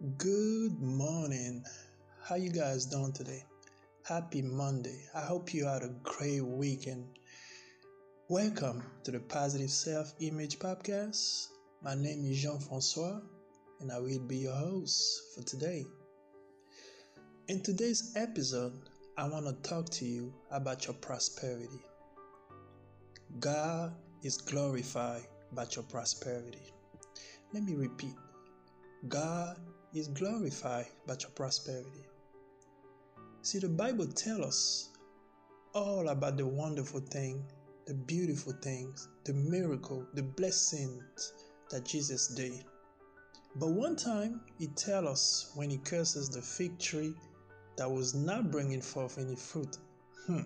Good morning. How you guys doing today? Happy Monday. I hope you had a great weekend. Welcome to the Positive Self Image Podcast. My name is Jean Francois, and I will be your host for today. In today's episode, I want to talk to you about your prosperity. God is glorified by your prosperity. Let me repeat God is glorified by your prosperity. See, the Bible tells us all about the wonderful thing, the beautiful things, the miracle, the blessings that Jesus did. But one time, He tells us when He curses the fig tree that was not bringing forth any fruit. Hmm.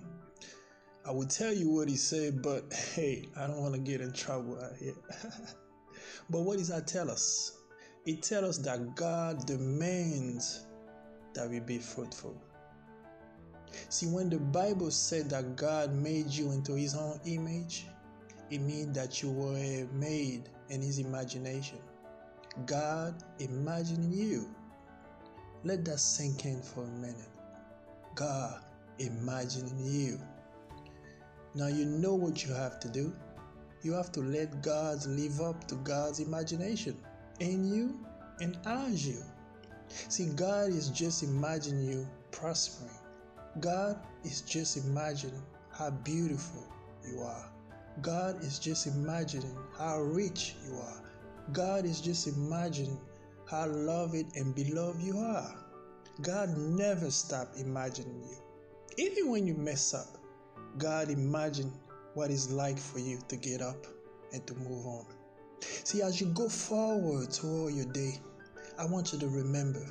I will tell you what He said, but hey, I don't want to get in trouble out here. but what does that tell us? It tells us that God demands that we be fruitful. See, when the Bible said that God made you into His own image, it means that you were made in His imagination. God imagining you. Let that sink in for a minute. God imagining you. Now you know what you have to do. You have to let God live up to God's imagination in you and as you. See, God is just imagining you prospering. God is just imagining how beautiful you are. God is just imagining how rich you are. God is just imagining how loved and beloved you are. God never stops imagining you. Even when you mess up, God imagine what it's like for you to get up and to move on. See, as you go forward toward your day, I want you to remember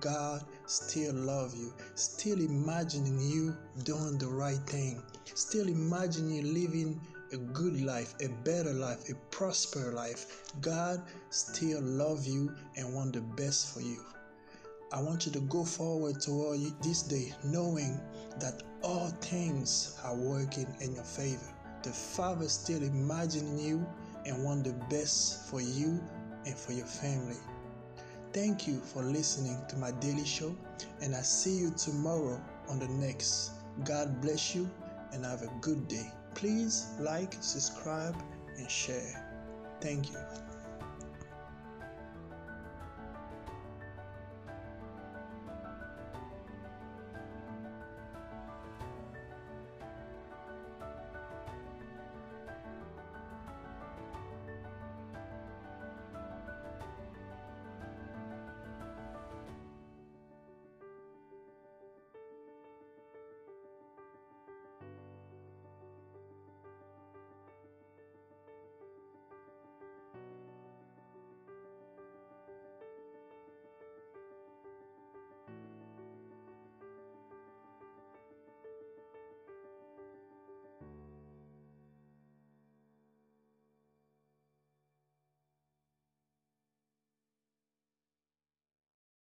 God still love you, still imagining you doing the right thing, still imagining you living a good life, a better life, a prosper life. God still love you and want the best for you. I want you to go forward toward this day knowing that all things are working in your favor. The Father still imagining you and want the best for you and for your family. Thank you for listening to my daily show, and I see you tomorrow on the next. God bless you and have a good day. Please like, subscribe, and share. Thank you.